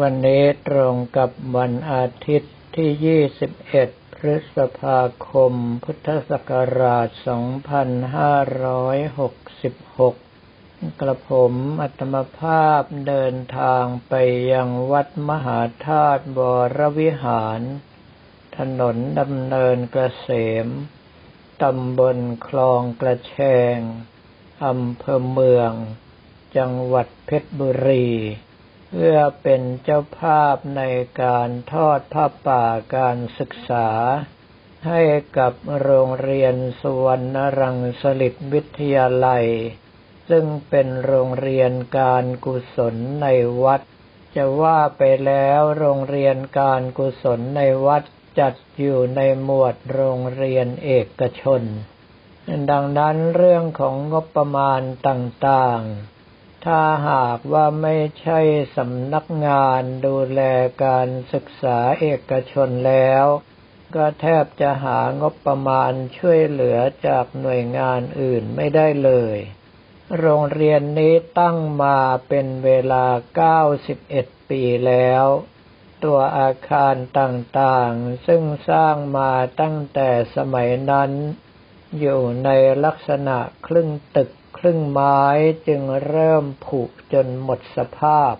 วันนี้ตรงกับวันอาทิตย์ที่ 21 พฤษภาคม พุทธศักราช 2566 กระผมอัตมภาพเดินทางไปยังวัดมหาธาตุบรวิหาร ถนนดำเนินกระเสม ตำบลคลองกระแชง อำเภอเมือง จังหวัดเพชรบุรี เพื่อเป็นเจ้าภาพในการทอดผ้าป่าการศึกษา ให้กับโรงเรียนสวรรณรังสลิตวิทยาลัย ซึ่งเป็นโรงเรียนการกุศลในวัด จะว่าไปแล้วโรงเรียนการกุศลในวัดจัดอยู่ในหมวดโรงเรียนเอกชน ดังนั้นเรื่องของงบประมาณต่างๆ ถ้าหากว่าไม่ใช่สำนักงานดูแลการศึกษาเอกชนแล้ว ก็แทบจะหางบประมาณช่วยเหลือจากหน่วยงานอื่นไม่ได้เลย โรงเรียนนี้ตั้งมาเป็นเวลา 91 ปีแล้ว ตัวอาคารต่างๆ ซึ่งสร้างมาตั้งแต่สมัยนั้น อยู่ในลักษณะครึ่งตึก ครึ่งไม้จึงเริ่มผุจนหมดสภาพ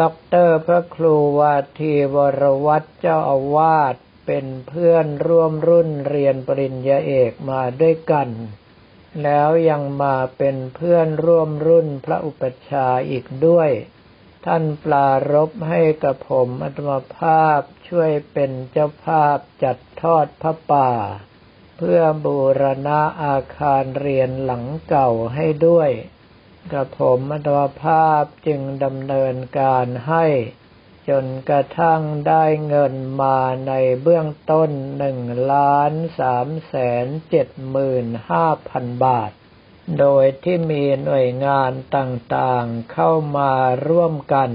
ด็อกเตอร์พระครูวาทีวรวัตเจ้าอาวาสเป็นเพื่อนร่วมรุ่นเรียนปริญญาเอกมาด้วยกัน แล้วยังมาเป็นเพื่อนร่วมรุ่นพระอุปัชฌาย์อีกด้วย ท่านปรารภให้กับผมอาตมภาพาพช่วยเป็นเจ้าภาพจัดทอดพระป่า เพื่อบูรณะอาคารเรียนหลังเก่าให้ด้วย กระผมอัตวภาพจึงดำเนินการให้ จนกระทั่งได้เงินมาในเบื้องต้นหนึ่งล้านสามแสนเจ็ดหมื่นห้าพันบาท โดยที่มีหน่วยงานต่างๆเข้ามาร่วมกัน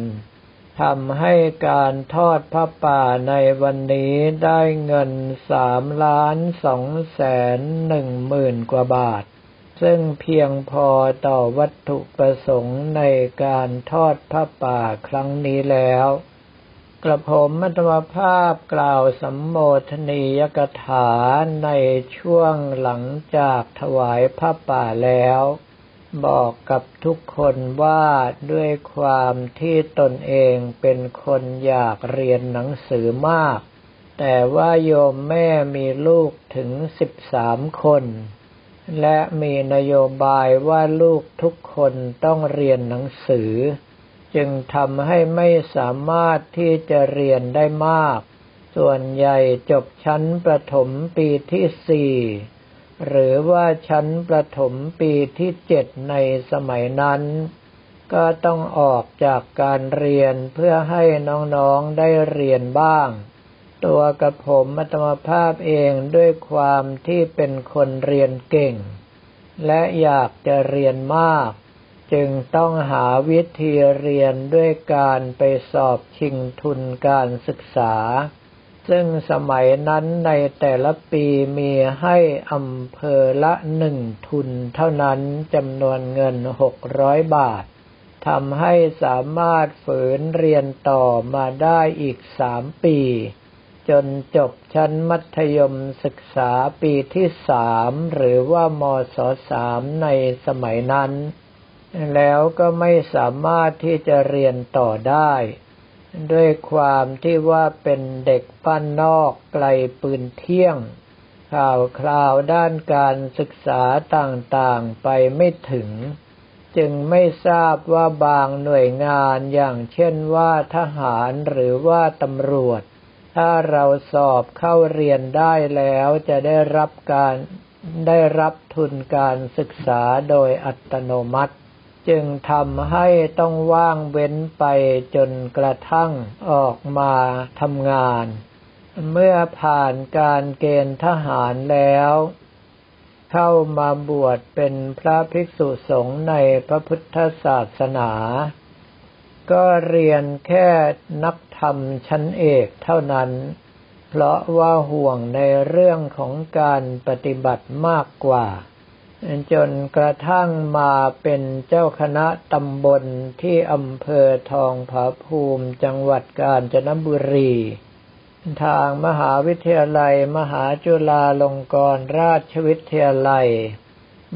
ทำให้การทอดพระป่าในวันนี้ได้เงินสามล้านสองแสนหนึ่งหมื่นกว่าบาท ซึ่งเพียงพอต่อวัตถุประสงค์ในการทอดพระป่าครั้งนี้แล้ว กระผมมัตมภาพกล่าวสัมโมทนียกถาในช่วงหลังจากถวายพระป่าแล้ว บอกกับทุกคนว่าด้วยความที่ตนเองเป็นคนอยากเรียนหนังสือมาก แต่ว่าโยมแม่มีลูกถึงสิบสามคน และมีนโยบายว่าลูกทุกคนต้องเรียนหนังสือ จึงทำให้ไม่สามารถที่จะเรียนได้มาก ส่วนใหญ่จบชั้นประถมปีที่สี่ หรือว่าชั้นประถมปีที่เจ็ดในสมัยนั้น ก็ต้องออกจากการเรียนเพื่อให้น้องๆได้เรียนบ้าง ตัวกระผมมัตมภาพเองด้วยความที่เป็นคนเรียนเก่ง และอยากจะเรียนมาก จึงต้องหาวิธีเรียนด้วยการไปสอบชิงทุนการศึกษา ซึ่งสมัยนั้นในแต่ละปีมีให้อำเภอละหนึ่งทุนเท่านั้นจำนวนเงินหกร้อยบาททำให้สามารถฝืนเรียนต่อมาได้อีกสามปี จนจบชั้นมัธยมศึกษาปีที่สามหรือว่ามศสามในสมัยนั้น แล้วก็ไม่สามารถที่จะเรียนต่อได้ ด้วยความที่ว่าเป็นเด็กปั้นนอกไกลปืนเที่ยง ข่าวคราวด้านการศึกษาต่างๆไปไม่ถึง จึงไม่ทราบว่าบางหน่วยงานอย่างเช่นว่าทหารหรือว่าตำรวจ ถ้าเราสอบเข้าเรียนได้แล้วจะได้รับการได้รับทุนการศึกษาโดยอัตโนมัติ จึงทำให้ต้องว่างเว้นไปจนกระทั่งออกมาทำงาน เมื่อผ่านการเกณฑ์ทหารแล้ว เข้ามาบวชเป็นพระภิกษุสงฆ์ในพระพุทธศาสนา ก็เรียนแค่นักธรรมชั้นเอกเท่านั้น เพราะว่าห่วงในเรื่องของการปฏิบัติมากกว่า จนกระทั่งมาเป็นเจ้าคณะตำบลที่อำเภอทองผาภูมิจังหวัดกาญจนบุรี ทางมหาวิทยาลัยมหาจุฬาลงกรณราชวิทยาลัย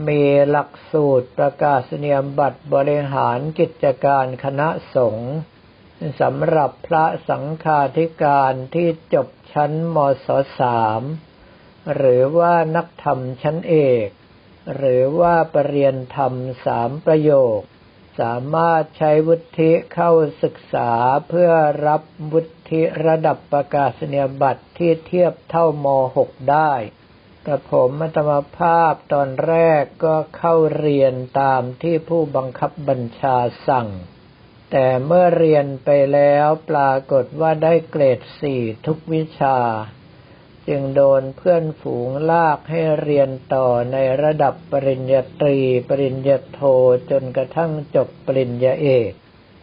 มีหลักสูตรประกาศนียบัตรบริหารกิจการคณะสงฆ์สำหรับพระสังฆาธิการที่จบชั้นมศสามหรือว่านักธรรมชั้นเอก หรือว่าปรริญญาธรรมสามประโยค สามารถใช้วุฒิเข้าศึกษาเพื่อรับวุฒิระดับประกาศนียบัตรที่เทียบเท่าม6ได้ กระผมมัตมภาพตอนแรกก็เข้าเรียนตามที่ผู้บังคับบัญชาสั่ง แต่เมื่อเรียนไปแล้วปรากฏว่าได้เกรดสี่ทุกวิชา จึงโดนเพื่อนฝูงลากให้เรียนต่อในระดับปริญญาตรี ปริญญาโทจนกระทั่งจบปริญญาเอก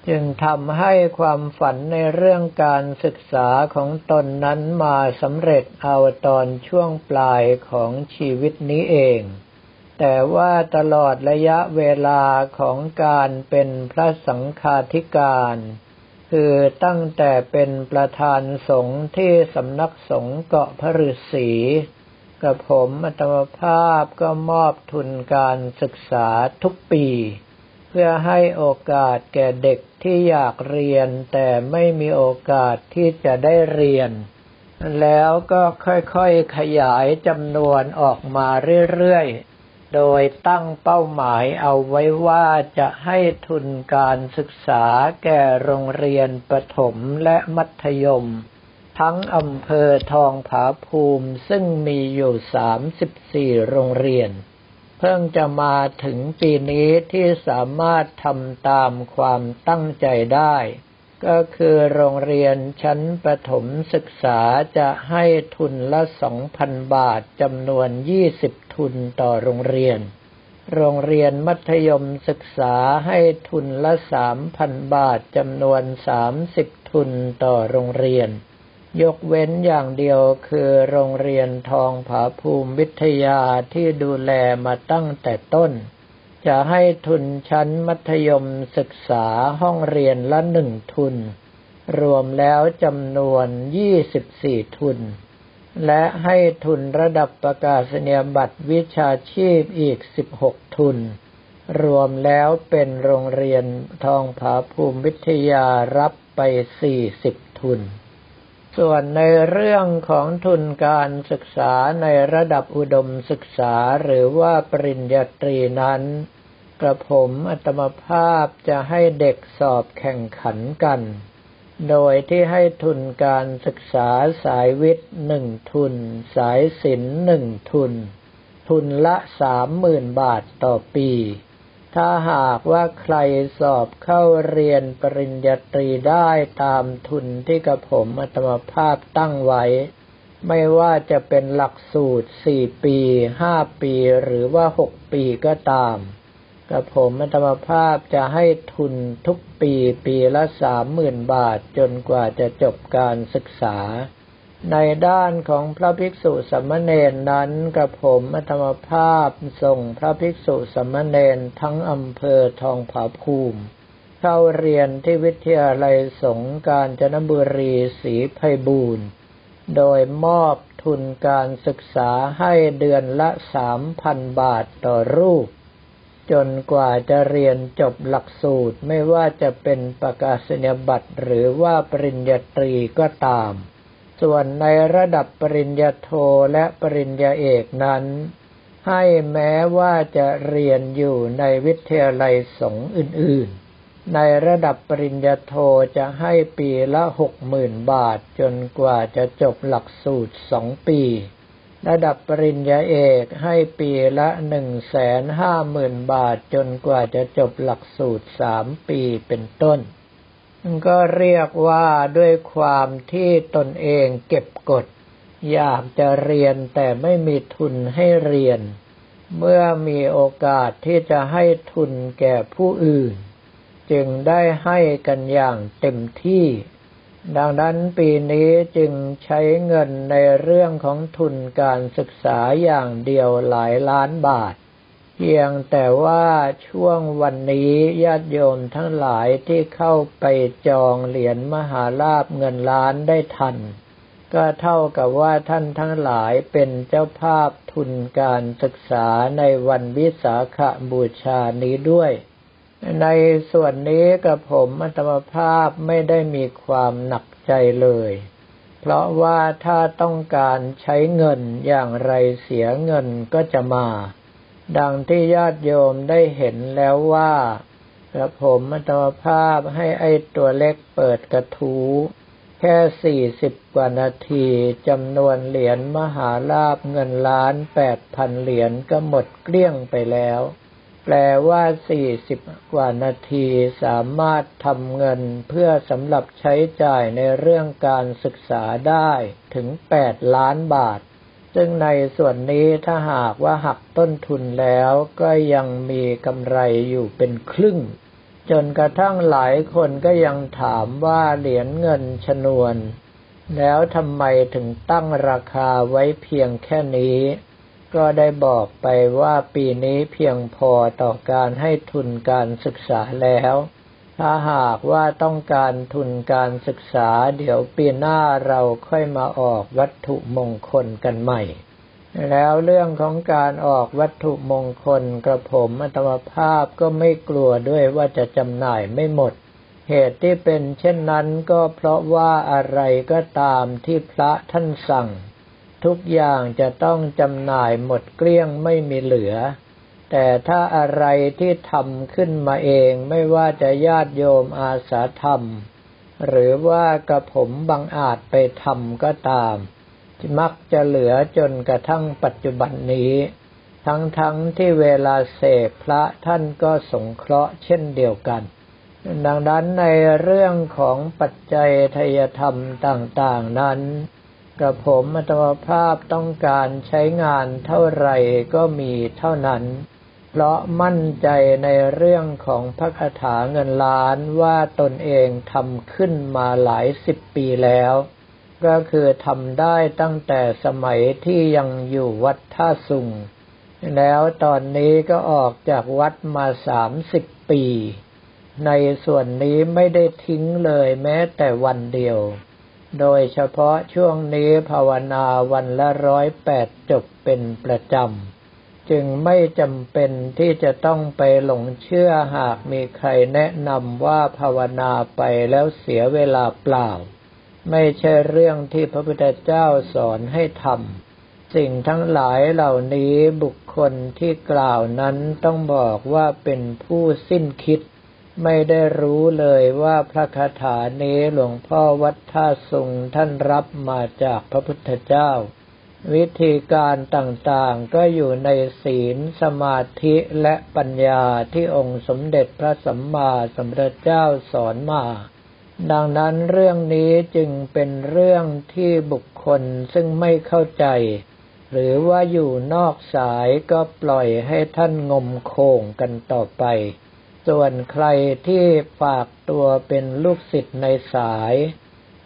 จึงทำให้ความฝันในเรื่องการศึกษาของตนนั้นมาสำเร็จเอาตอนช่วงปลายของชีวิตนี้เอง แต่ว่าตลอดระยะเวลาของการเป็นพระสังฆาธิการ คือตั้งแต่เป็นประธานสงฆ์ที่สำนักสงฆ์เกาะพระฤาษีกับผมอัตมภาพก็มอบทุนการศึกษาทุกปี เพื่อให้โอกาสแก่เด็กที่อยากเรียน แต่ไม่มีโอกาสที่จะได้เรียน แล้วก็ค่อยๆขยายจำนวนออกมาเรื่อยๆ โดยตั้งเป้าหมายเอาไว้ว่าจะให้ทุนการศึกษาแก่โรงเรียนประถมและมัธยม ทั้งอำเภอทองผาภูมิซึ่งมีอยู่ 34 โรงเรียน เพิ่งจะมาถึงปีนี้ที่สามารถทำตามความตั้งใจได้ ก็คือโรงเรียนชั้นประถมศึกษาจะให้ทุนละ 2,000 บาทจำนวน 20 ทุนต่อโรงเรียน โรงเรียนมัธยมศึกษาให้ทุนละสามพันบาทจำนวนสามสิบทุนต่อโรงเรียน ยกเว้นอย่างเดียวคือโรงเรียนทองผาภูมิวิทยาที่ดูแลมาตั้งแต่ต้น จะให้ทุนชั้นมัธยมศึกษาห้องเรียนละหนึ่งทุน รวมแล้วจำนวนยี่สิบสี่ทุน และให้ทุนระดับประกาศนียบัตรวิชาชีพอีก 16 ทุน รวมแล้วเป็นโรงเรียนทองผาภูมิวิทยารับไป 40 ทุน ส่วนในเรื่องของทุนการศึกษาในระดับอุดมศึกษาหรือว่าปริญญาตรีนั้น กระผมอัตมภาพจะให้เด็กสอบแข่งขันกัน โดยที่ให้ทุนการศึกษาสายวิทย์หนึ่งทุน สายศิลป์หนึ่งทุน ทุนละสามหมื่นบาทต่อปี ถ้าหากว่าใครสอบเข้าเรียนปริญญาตรีได้ตามทุนที่กระผมอัตมภาพตั้งไว้ ไม่ว่าจะเป็นหลักสูตรสี่ปีห้าปี หรือว่าหกปีก็ตามกับผมธรรมภาพจะให้ทุนทุกปีปีละสามหมื่นบาทจนกว่าจะจบการศึกษา ในด้านของพระภิกษุสัมมเนนนั้นกับผมธรรมภาพส่งพระภิกษุสัมมเนนทั้งอำเภอทองผาภูมิ เข้าเรียนที่วิทยาลัยสงการจนบุรีศรีไพบูรณ์ โดยมอบทุนการศึกษาให้เดือนละสามพันบาทต่อรูป จนกว่าจะเรียนจบหลักสูตรไม่ว่าจะเป็นประกาศนียบัตรหรือว่าปริญญาตรีก็ตาม ส่วนในระดับปริญญาโทและปริญญาเอกนั้น ให้แม้ว่าจะเรียนอยู่ในวิทยาลัยสงฆ์อื่น ๆ ในระดับปริญญาโทจะให้ปีละหกหมื่นบาทจนกว่าจะจบหลักสูตรสองปี ระดับปริญญาเอกให้ปีละหนึ่งแสนห้าหมื่นบาทจนกว่าจะจบหลักสูตรสามปีเป็นต้น ก็เรียกว่าด้วยความที่ตนเองเก็บกด อยากจะเรียนแต่ไม่มีทุนให้เรียน เมื่อมีโอกาสที่จะให้ทุนแก่ผู้อื่น จึงได้ให้กันอย่างเต็มที่ ดังนั้นปีนี้จึงใช้เงินในเรื่องของทุนการศึกษาอย่างเดียวหลายล้านบาท พียงแต่ว่าช่วงวันนี้ญาติโยมทั้งหลายที่เข้าไปจองเหรียญมหาลาบเงินล้านได้ทัน ก็เท่ากับว่าท่านทั้งหลายเป็นเจ้าภาพทุนการศึกษาในวันวิสาขบูชานี้ด้วย ในส่วนนี้กับผมอัตมภาพไม่ได้มีความหนักใจเลย เพราะว่าถ้าต้องการใช้เงินอย่างไรเสียเงินก็จะมา ดังที่ญาติโยมได้เห็นแล้วว่ากระผมอัตมภาพให้ไอ้ตัวเล็กเปิดกระทูแค่สี่สิบกว่านาทีจำนวนเหรียญมหาลาบเงินล้านแปดพันเหรียญก็หมดเกลี้ยงไปแล้ว แปลว่าสี่สิบกว่านาทีสามารถทำเงินเพื่อสำหรับใช้จ่ายในเรื่องการศึกษาได้ถึงแปดล้านบาท ซึ่งในส่วนนี้ถ้าหากว่าหักต้นทุนแล้วก็ยังมีกำไรอยู่เป็นครึ่ง จนกระทั่งหลายคนก็ยังถามว่าเหรียญเงินชนวน แล้วทำไมถึงตั้งราคาไว้เพียงแค่นี้ ก็ได้บอกไปว่าปีนี้เพียงพอต่อการให้ทุนการศึกษาแล้ว ถ้าหากว่าต้องการทุนการศึกษาเดี๋ยวปีหน้าเราค่อยมาออกวัตถุมงคลกันใหม่ แล้วเรื่องของการออกวัตถุมงคลกระผมอัตมภาพก็ไม่กลัวด้วยว่าจะจำหน่ายไม่หมด เหตุที่เป็นเช่นนั้นก็เพราะว่าอะไรก็ตามที่พระท่านสั่ง ทุกอย่างจะต้องจำหน่ายหมดเกลี้ยงไม่มีเหลือ แต่ถ้าอะไรที่ทำขึ้นมาเองไม่ว่าจะญาติโยมอาสาทำหรือว่ากระผมบังอาจไปทำก็ตาม มักจะเหลือจนกระทั่งปัจจุบันนี้ ทั้งๆทที่เวลาเสพพระท่านก็สงเคราะห์เช่นเดียวกัน ดังนั้นในเรื่องของปัจจัยทยธรรมต่างๆนั้นกระผมอัตมภาพต้องการใช้งานเท่าไรก็มีเท่านั้น เพราะมั่นใจในเรื่องของพระคาถาเงินล้านว่าตนเองทำขึ้นมาหลายสิบปีแล้ว ก็คือทำได้ตั้งแต่สมัยที่ยังอยู่วัดท่าสุง แล้วตอนนี้ก็ออกจากวัดมาสามสิบปี ในส่วนนี้ไม่ได้ทิ้งเลยแม้แต่วันเดียว โดยเฉพาะช่วงนี้ภาวนาวันละร้อยแปดจบเป็นประจำ จึงไม่จำเป็นที่จะต้องไปหลงเชื่อหากมีใครแนะนำว่าภาวนาไปแล้วเสียเวลาเปล่า ไม่ใช่เรื่องที่พระพุทธเจ้าสอนให้ทำสิ่งทั้งหลายเหล่านี้บุคคลที่กล่าวนั้นต้องบอกว่าเป็นผู้สิ้นคิด ไม่ได้รู้เลยว่าพระคาถานี้หลวงพ่อวัดท่าสุงท่านรับมาจากพระพุทธเจ้า วิธีการต่างๆ ก็อยู่ในศีลสมาธิและปัญญาที่องค์สมเด็จพระสัมมาสัมพุทธเจ้าสอนมา ดังนั้นเรื่องนี้จึงเป็นเรื่องที่บุคคลซึ่งไม่เข้าใจ หรือว่าอยู่นอกสายก็ปล่อยให้ท่านงมโคงกันต่อไป ส่วนใครที่ฝากตัวเป็นลูกศิษย์ในสาย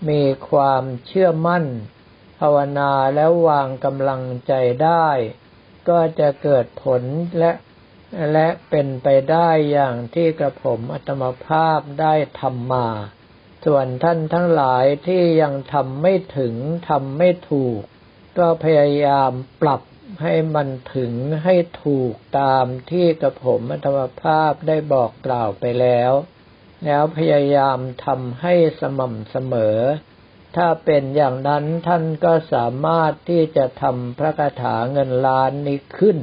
มีความเชื่อมั่น ภาวนาแล้ววางกำลังใจได้ ก็จะเกิดผลและและเป็นไปได้อย่างที่กระผมอัตมภาพได้ทำมา ส่วนท่านทั้งหลายที่ยังทำไม่ถึงทำไม่ถูก ก็พยายามปรับให้มันถึงให้ถูกตามที่กระผมอัตมภาพได้บอกกล่าวไปแล้ว แล้วพยายามทำให้สม่ำเสมอ ถ้าเป็นอย่างนั้นท่านก็สามารถที่จะทำพระคาถาเงินล้านนี้ขึ้น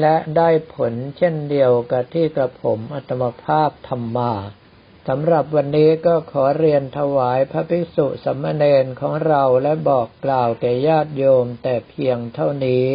และได้ผลเช่นเดียวกับที่กระผมอัตมภาพทำมาสำหรับวันนี้ก็ขอเรียนถวายพระภิกษุสัมมเนนของเราและบอกกล่าวแก่ญาติโยมแต่เพียงเท่านี้